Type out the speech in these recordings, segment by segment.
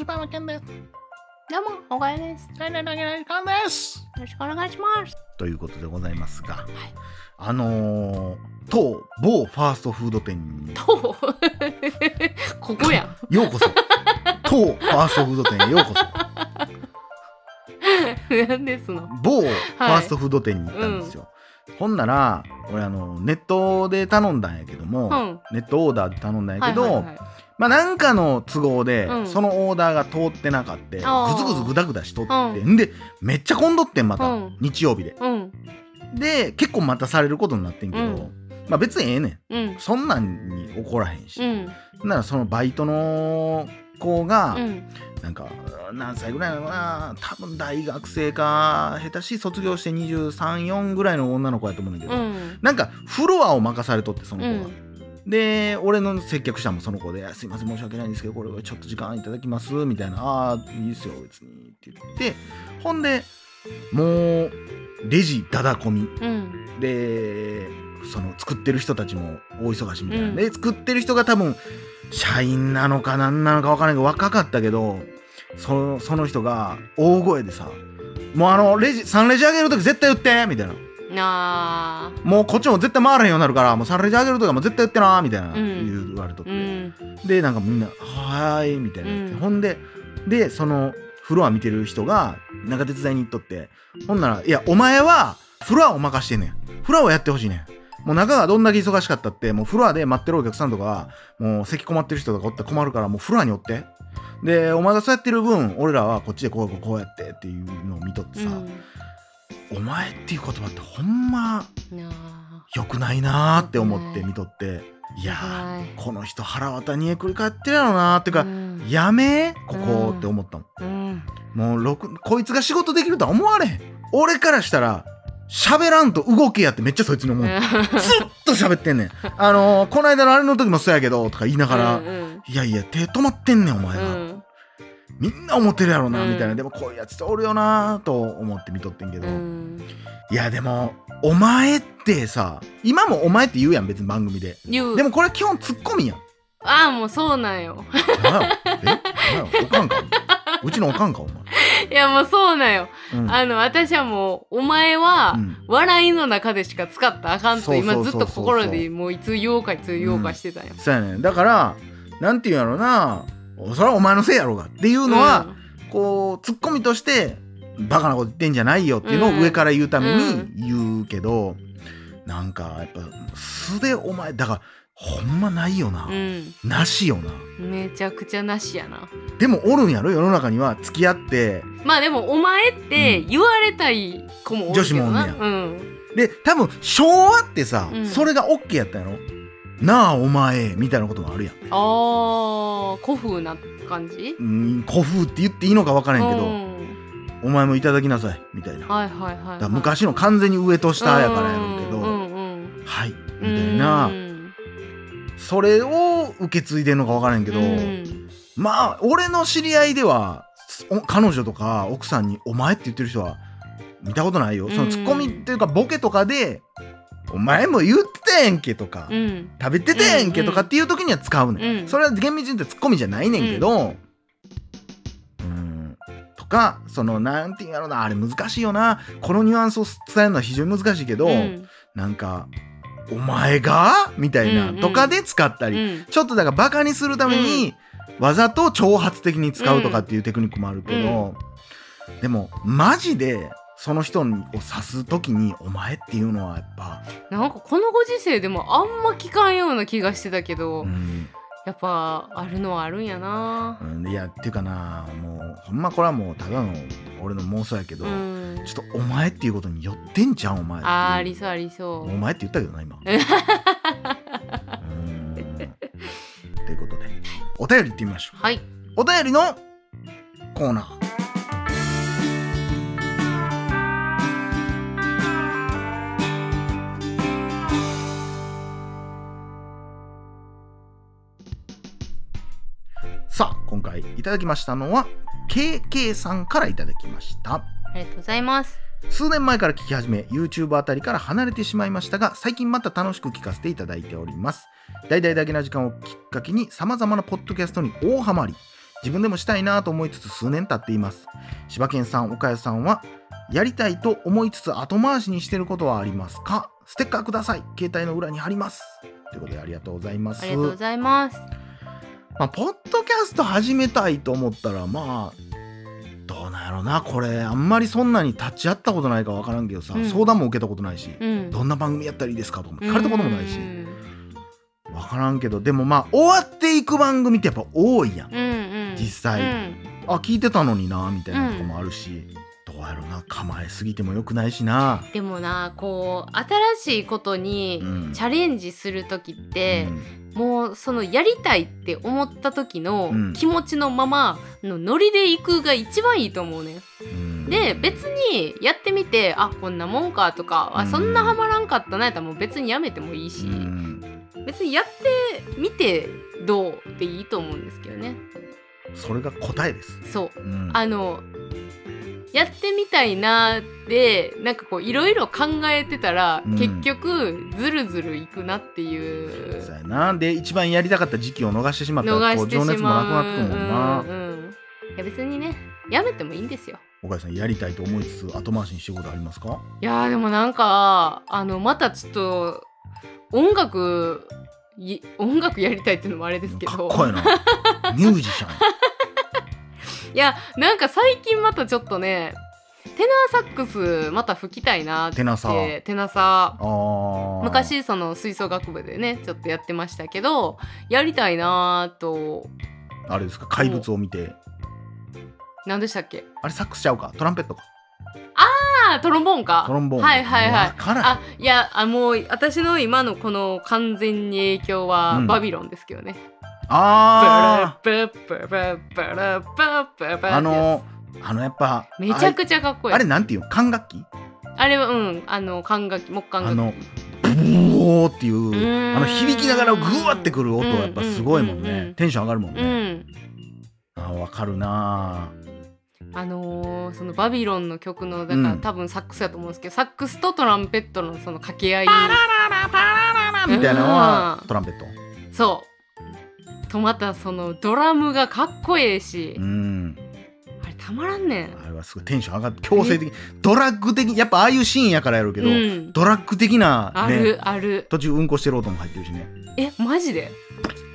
柴山健です。どうも、おかえです。よ大々だけの時間です。ろしくお願いします。ということでございますが、あのー、当某ファーストフード店にとう ここやん。ようこそ。当ファーストフード店へようこそ。何ですの？某ファーストフード店に行ったんですよ。ほんなら、俺あの、ネットで頼んだんやけども、うん。ネットオーダーで頼んだんやけど、はいはいはいまあなんかの都合で、うん。そのオーダーが通ってなかったぐずあーぐずぐだぐだしとって、うん。んでめっちゃ混んどってんまた、うん。日曜日で。うん。で結構待たされることになってんけど、うん。まあ別にええねん。うん。そんなんに怒らへんし、うん。ならそのバイトの子が、うん。なんか何歳ぐらいなのかな？多分大学生か下手し卒業して234ぐらいの女の子やと思うんだけど、うん。なんかフロアを任されとってその子が。うん。で俺の接客したのもその子で「すいません申し訳ないんですけどこれちょっと時間いただきます」みたいな「ああいいですよ別に」って言ってほんでもうレジだだ込みうん。でその作ってる人たちも大忙しみたいな、うんで作ってる人が多分社員なのか何なのか分からないけど若かったけどそのその人が大声でさ「もうあのレジ3レジ上げる時絶対言って」みたいな。なあ。もうこっちも絶対回らへんようになるからもう3レジ上げる時はもう絶対言ってなみたいなうん。言われとって、うん。でなんかみんな「はーい」みたいな。うん。ほんででそのフロア見てる人がなんか手伝いに行っとって。ほんなら「いやお前はフロアを任してんねん。フロアをやってほしいねんもう中がどんだけ忙しかったってもうフロアで待ってるお客さんとかもう席困ってる人とかおったら困るからもうフロアにおって。でお前がそうやってる分俺らはこっちでこうこうこうやってっていうのを見とってさ、お前っていう言葉ってほんま。良くないなーって思って見とっていやーはい。この人腹渡にえくり返ってるやろなーっていうか、うん。やめここうんって思ったもん、うん。もうこいつが仕事できるとは思われへん。俺からしたら喋らんと動けやってめっちゃそいつに思う、ずっと喋ってんねん。あのー、この間のあれの時もそうやけどとか言いながら、うんいやいや手止まってんねんお前が、うん。みんな思ってるやろな、うん。みたいな。でもこういうやつっておるよなーと思って見とってんけど、うん。いやでもお前ってさ今もお前って言うやん別に番組で。言う。でもこれ基本ツッコミやん。ああ、もうそうなんよ。なんやえ？なんやおかんか？うちのおかんかお前、いや、もうそうなんよ。うん。あの、私はもう、お前は、うん。笑いの中でしか使ったらあかんと今ずっと心でもういつ言おうかいつ言おうかしてたんよ。そうやねん。だからなんていうんやろな。それはお前のせいやろうがっていうのは、こうツッコミとしてバカなこと言ってんじゃないよっていうのをうん。上から言うために言うけど、なんかやっぱ素でお前だからほんまないよな、うん、なしよな。うん、めちゃくちゃなしやな。でもおるんやろ世の中には。付き合って。まあでもお前って言われたい子もおる。女子もうん。で多分昭和ってさ、うん。それが OK やったんやろ？なあお前みたいなこともあるやん。ああ、古風な感じ？うん古風って言っていいのか分からへんけど、うん。お前もいただきなさいみたいな、はいはいはい、はい。昔の完全に上と下やからやろうけど、うんうんはいみうん、たいな、うんそれを受け継いでんのか分からへんけど、うん。まあ俺の知り合いではお彼女とか奥さんに「お前」って言ってる人は見たことないよ、そのツッコミっていうかボケとかで「お前も言ってたやんけ」とか、うん。食べてたやんけとかっていう時には使うねん、うん。それは厳密に言ってツッコミじゃないねんけどうん。とかそのなんていうんやろなあれ難しいよな。このニュアンスを伝えるのは非常に難しいけど、うん。なんか「お前が?」みたいなうんうん。とかで使ったり、うん。ちょっとだからバカにするために、わざと挑発的に使うとかっていうテクニックもあるけど、でもマジでその人を指す時に「お前」っていうのはやっぱ、なんかこのご時世でもあんま聞かんような気がしてたけど、うんやっぱあるのはあるんやなうん、いやっていうかなもうほんまこれはもうただの俺の妄想やけど、うんちょっと「お前」っていうことに寄ってんじゃんお前あーありそうありそおう前って言ったけどな今。うーんということでお便り行ってみましょう。はいお便りのコーナー。いただきましたのは KK さんからいただきました。ありがとうございます。数年前から聞き始め YouTube あたりから離れてしまいましたが最近また楽しく聞かせていただいております。大々だけな時間をきっかけに様々なポッドキャストに大ハマり自分でもしたいなと思いつつ数年経っています。柴犬さん岡谷さんはやりたいと思いつつ後回しにしてることはありますか？ステッカーください。携帯の裏に貼ります。ということでありがとうございます。ありがとうございますまあ、ポッドキャスト始めたいと思ったらまあどうなんやろな。これあんまりそんなに立ち会ったことないか分からんけどさ、うん。相談も受けたことないし、うん。どんな番組やったらいいですかとかも聞かれたこともないしうん分からんけど。でもまあ終わっていく番組ってやっぱ多いやん。うんうん。実際。うん。あ聞いてたのになみたいなとこもあるし、どうやろな。構えすぎてもよくないしな、でもなこう新しいことにうん。チャレンジする時ってう、んもうそのやりたいって思った時のうん。気持ちのままのノリで行くが一番いいと思うね。うん。で別にやってみてあこんなもんかとかあうん。そんなハマらんかったなやったらもう別にやめてもいいし、うん。別にやってみてどうっていいと思うんですけどね。それが答えです、そう。うん。あのやってみたいなってなんかこういろいろ考えてたら、うん。結局ずるずるいくなっていう。そうやな。で一番やりたかった時期を逃してしまったらこう情熱もなくなってくもんな、うんうんいや別にねやめてもいいんですよ。岡井さんやりたいと思いつつ後回しにしてることありますか？いやーでもなんかあのまたちょっと音楽い音楽やりたいっていうのもあれですけど。かっこいいな。ミュージシャンいやなんか最近またちょっとねテナーサックスまた吹きたいなってテナサ。ーテナサ。昔その吹奏楽部でねちょっとやってましたけどやりたいなと。あれですか？怪物を見て。何でしたっけ？あれサックスちゃうか？トランペットか。あートロンボーンか。トロンボーン。はいはいはい。あいやあもう私の今のこの完全に影響はうん。バビロンですけどね、あブルブルブルブルブルブルブルブルーあのあのやっぱめちゃくちゃかっこいいあれあれなんていうの管楽器あれはうんあの管楽器木管楽器あのブオーっていうあの響きながらグワってくる音はやっぱすごいもんねテンション上がるもんうねんあわかるなあのーそのバビロンの曲のだから、うん多分サックスだと思うんですけどサックスとトランペットのその掛け合いパラララパラララみたいなのはトランペットそうとまたそのドラムがかっこええし、うん。あれたまらんねん。あれはすごいテンション上がって強制的ドラッグ的やっぱああいうシーンやからやるけど、うん。ドラッグ的なあねるある。途中うんこしてる音も入ってるしね。えマジで？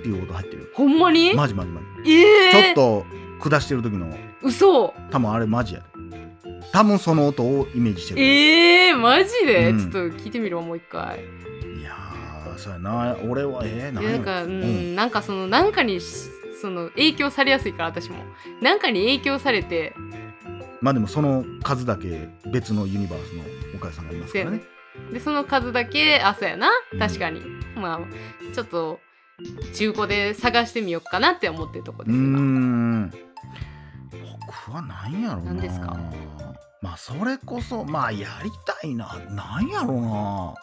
っていう音入ってる。ほんまに、マジマジマジ、えー、ちょっと下してる時の嘘。多分あれマジや。で多分その音をイメージしてる。えー、マジで、うん。ちょっと聞いてみるわもう一回そうやな。俺はえー、なんか、うんうん。なんかそのなんかにしその影響されやすいから私も。なんかに影響されて。まあでもその数だけ別のユニバースの岡谷さんがいますからね。でその数だけあそうやな。うん。確かに、まあちょっと中古で探してみようかなって思ってるとこです今ん。僕は何やろうな。何ですか？まあそれこそまあやりたいな。何やろうな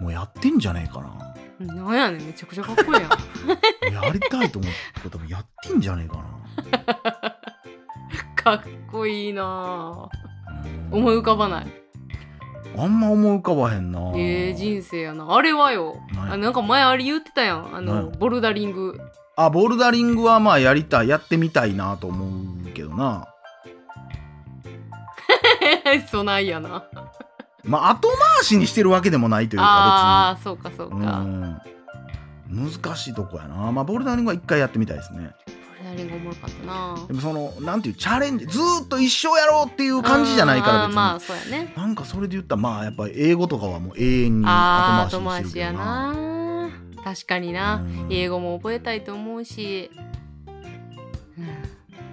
もうやってんじゃねえかな。なんやねんめちゃくちゃかっこいいやん。やりたいと思って多分やってんじゃねえかな。かっこいいな。うん思い浮かばない。あんま思い浮かばへんな。ええ人生やな。あれはよ。あなんか前あれ言ってたやん。あの何？ボルダリング。あボルダリングはまあやりたいやってみたいなと思うけどな。そないやなまあ後回しにしてるわけでもないというかああそうかそうか、別にうん。難しいとこやな。まあボルダリングは一回やってみたいですね。ボルダリングおもろかったな。でもそのなんていうチャレンジずーっと一生やろうっていう感じじゃないから別に、まあそうやね。なんかそれで言ったらまあやっぱり英語とかはもう永遠に後後回しや回しにしてるけどな。な。確かにな、うん。英語も覚えたいと思うし、うん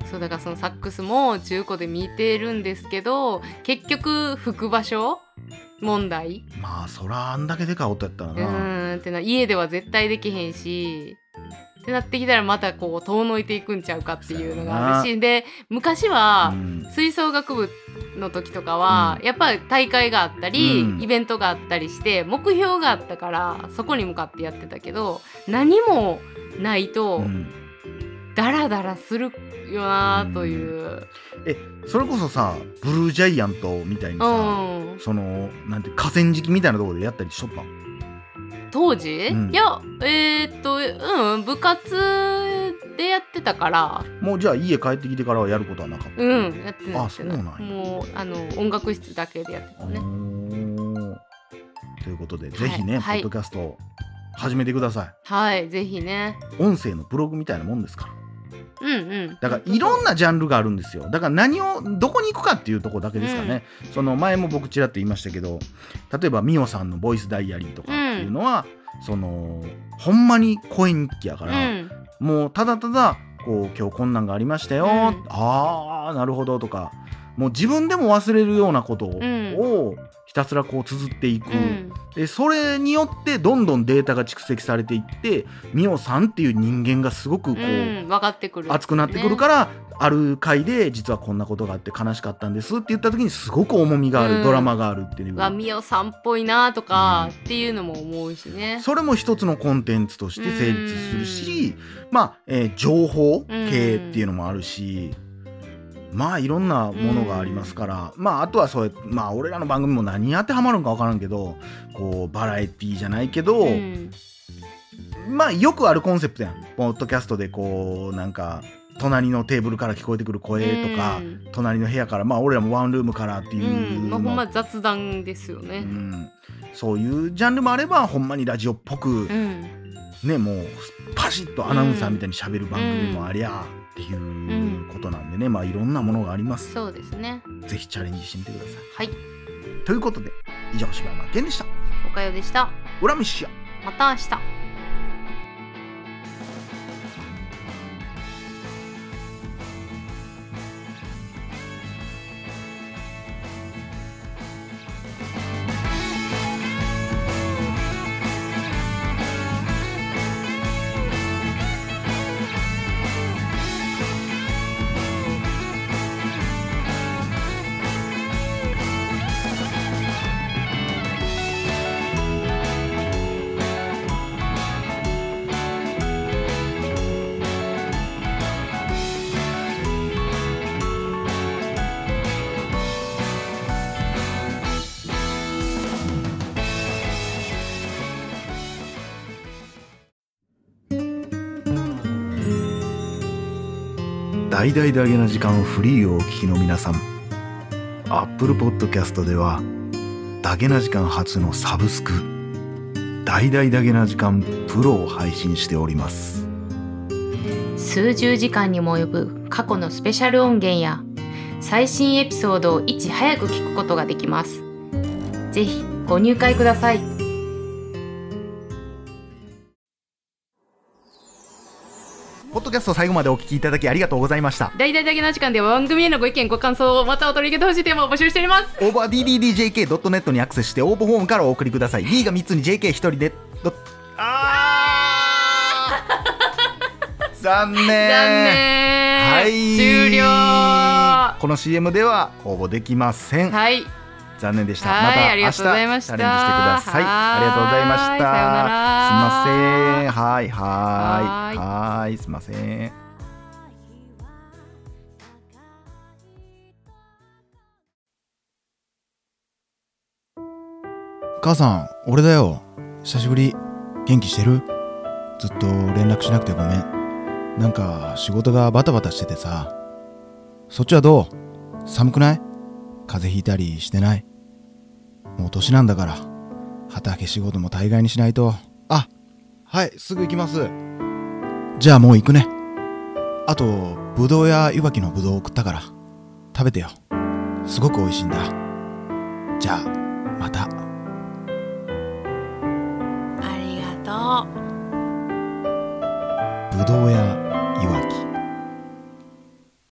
そうだからそのサックスも中古で見てるんですけど結局吹く場所問題？まあそらあんだけでかい音やったらうな、ーんってな家では絶対できへんしってなってきたらまたこう遠のいていくんちゃうかっていうのがあるしで昔は、うん。吹奏楽部の時とかは、やっぱり大会があったり、うん。イベントがあったりして目標があったからそこに向かってやってたけど何もないとうん。ダラダラするよなという。えそれこそさブルージャイアントみたいにうさ、ん、そのなんて河川敷みたいなところでやったりしとった？ん当時、うん。いやえーっとうん部活でやってたから。もうじゃあ家帰ってきてからはやることはなかった？うんやってないあそうなんや。もうあの音楽室だけでやってたね。ということで、ぜひね、はい。ポッドキャストを始めてくださはいぜひね。い。音声のブログみたいなもんですから。うんうん。だからいろんなジャンルがあるんですよ。だから何をどこに行くかっていうとこだけですかね。その前も僕ちらっと言いましたけど、例えばミオさんのボイスダイアリーとかっていうのは、そのほんまに声日記やかうら、ん。もうただただこう今日こんなんがありましたよ、うん。ああなるほどとか、もう自分でも忘れるようなことを、んひたすらこう綴っていく。うん。でそれによってどんどんデータが蓄積されていってミオさんっていう人間がすごくこう、うん分かってくる熱くなってくるから、ある回で実はこんなことがあって悲しかったんですって言った時にすごく重みがある、うん。ドラマがあるっていう。わみおさんっぽいなとかっていうのも思うしね。それも一つのコンテンツとして成立するし、まあ、えー情報系っていうのもあるし、まあいろんなものがありますから、まああとはそうやまあ俺らの番組も何に当てはまるんか分からんけどこうバラエティーじゃないけど、うん。まあよくあるコンセプトやん。ポッドキャストでこうなんか隣のテーブルから聞こえてくる声とか、うん。隣の部屋からまあ俺らもワンルームからっていううんまあ、のほんま雑談ですようね。ん。そういうジャンルもあればほんまにラジオっぽく、うん、ねもうパシッとアナウンサーみたいに喋る番組もありゃっていうことなんでね、まあいろんなものがあります。そうですね。ぜひチャレンジしてみてください。はい、ということで以上柴山健でした。おかよでした。裏飯やまた明日。大々だけな時間フリーをお聞きの皆さん Apple Podcast ではだけな時間初のサブスク大々だけな時間プロを配信しております数十時間にも及ぶ過去のスペシャル音源や最新エピソードをいち早く聞くことができます。ぜひご入会ください。ポッドキャスト最後までお聞きいただきありがとうございました大々だけな時間では番組へのご意見ご感想またお取り上げてほしいテーマを募集しております。オーバー DDDJK.net にアクセスして応募フォームからお送りください D が3つに JK1 人でどあー残念残念。はい終了。はこの CM では応募できません、い。残念でした。はいまたありがとうございました。明日チャレンジしてください。ありがとうございました。さようならすいません。はい。はい。はーい。すいません。母さん、俺だよ。久しぶり。元気してる？ずっと連絡しなくてごめん。なんか仕事がバタバタしててさ。そっちはどう？寒くない？風邪ひいたりしてないもう年なんだから。畑仕事も大概にしないと。あ、はい、すぐ行きます。じゃあもう行くね。あと、ぶどうや湯きのぶどうを送ったから。食べてよ。すごく美味しいんだ。じゃあ、また。ありがとう。ぶどうや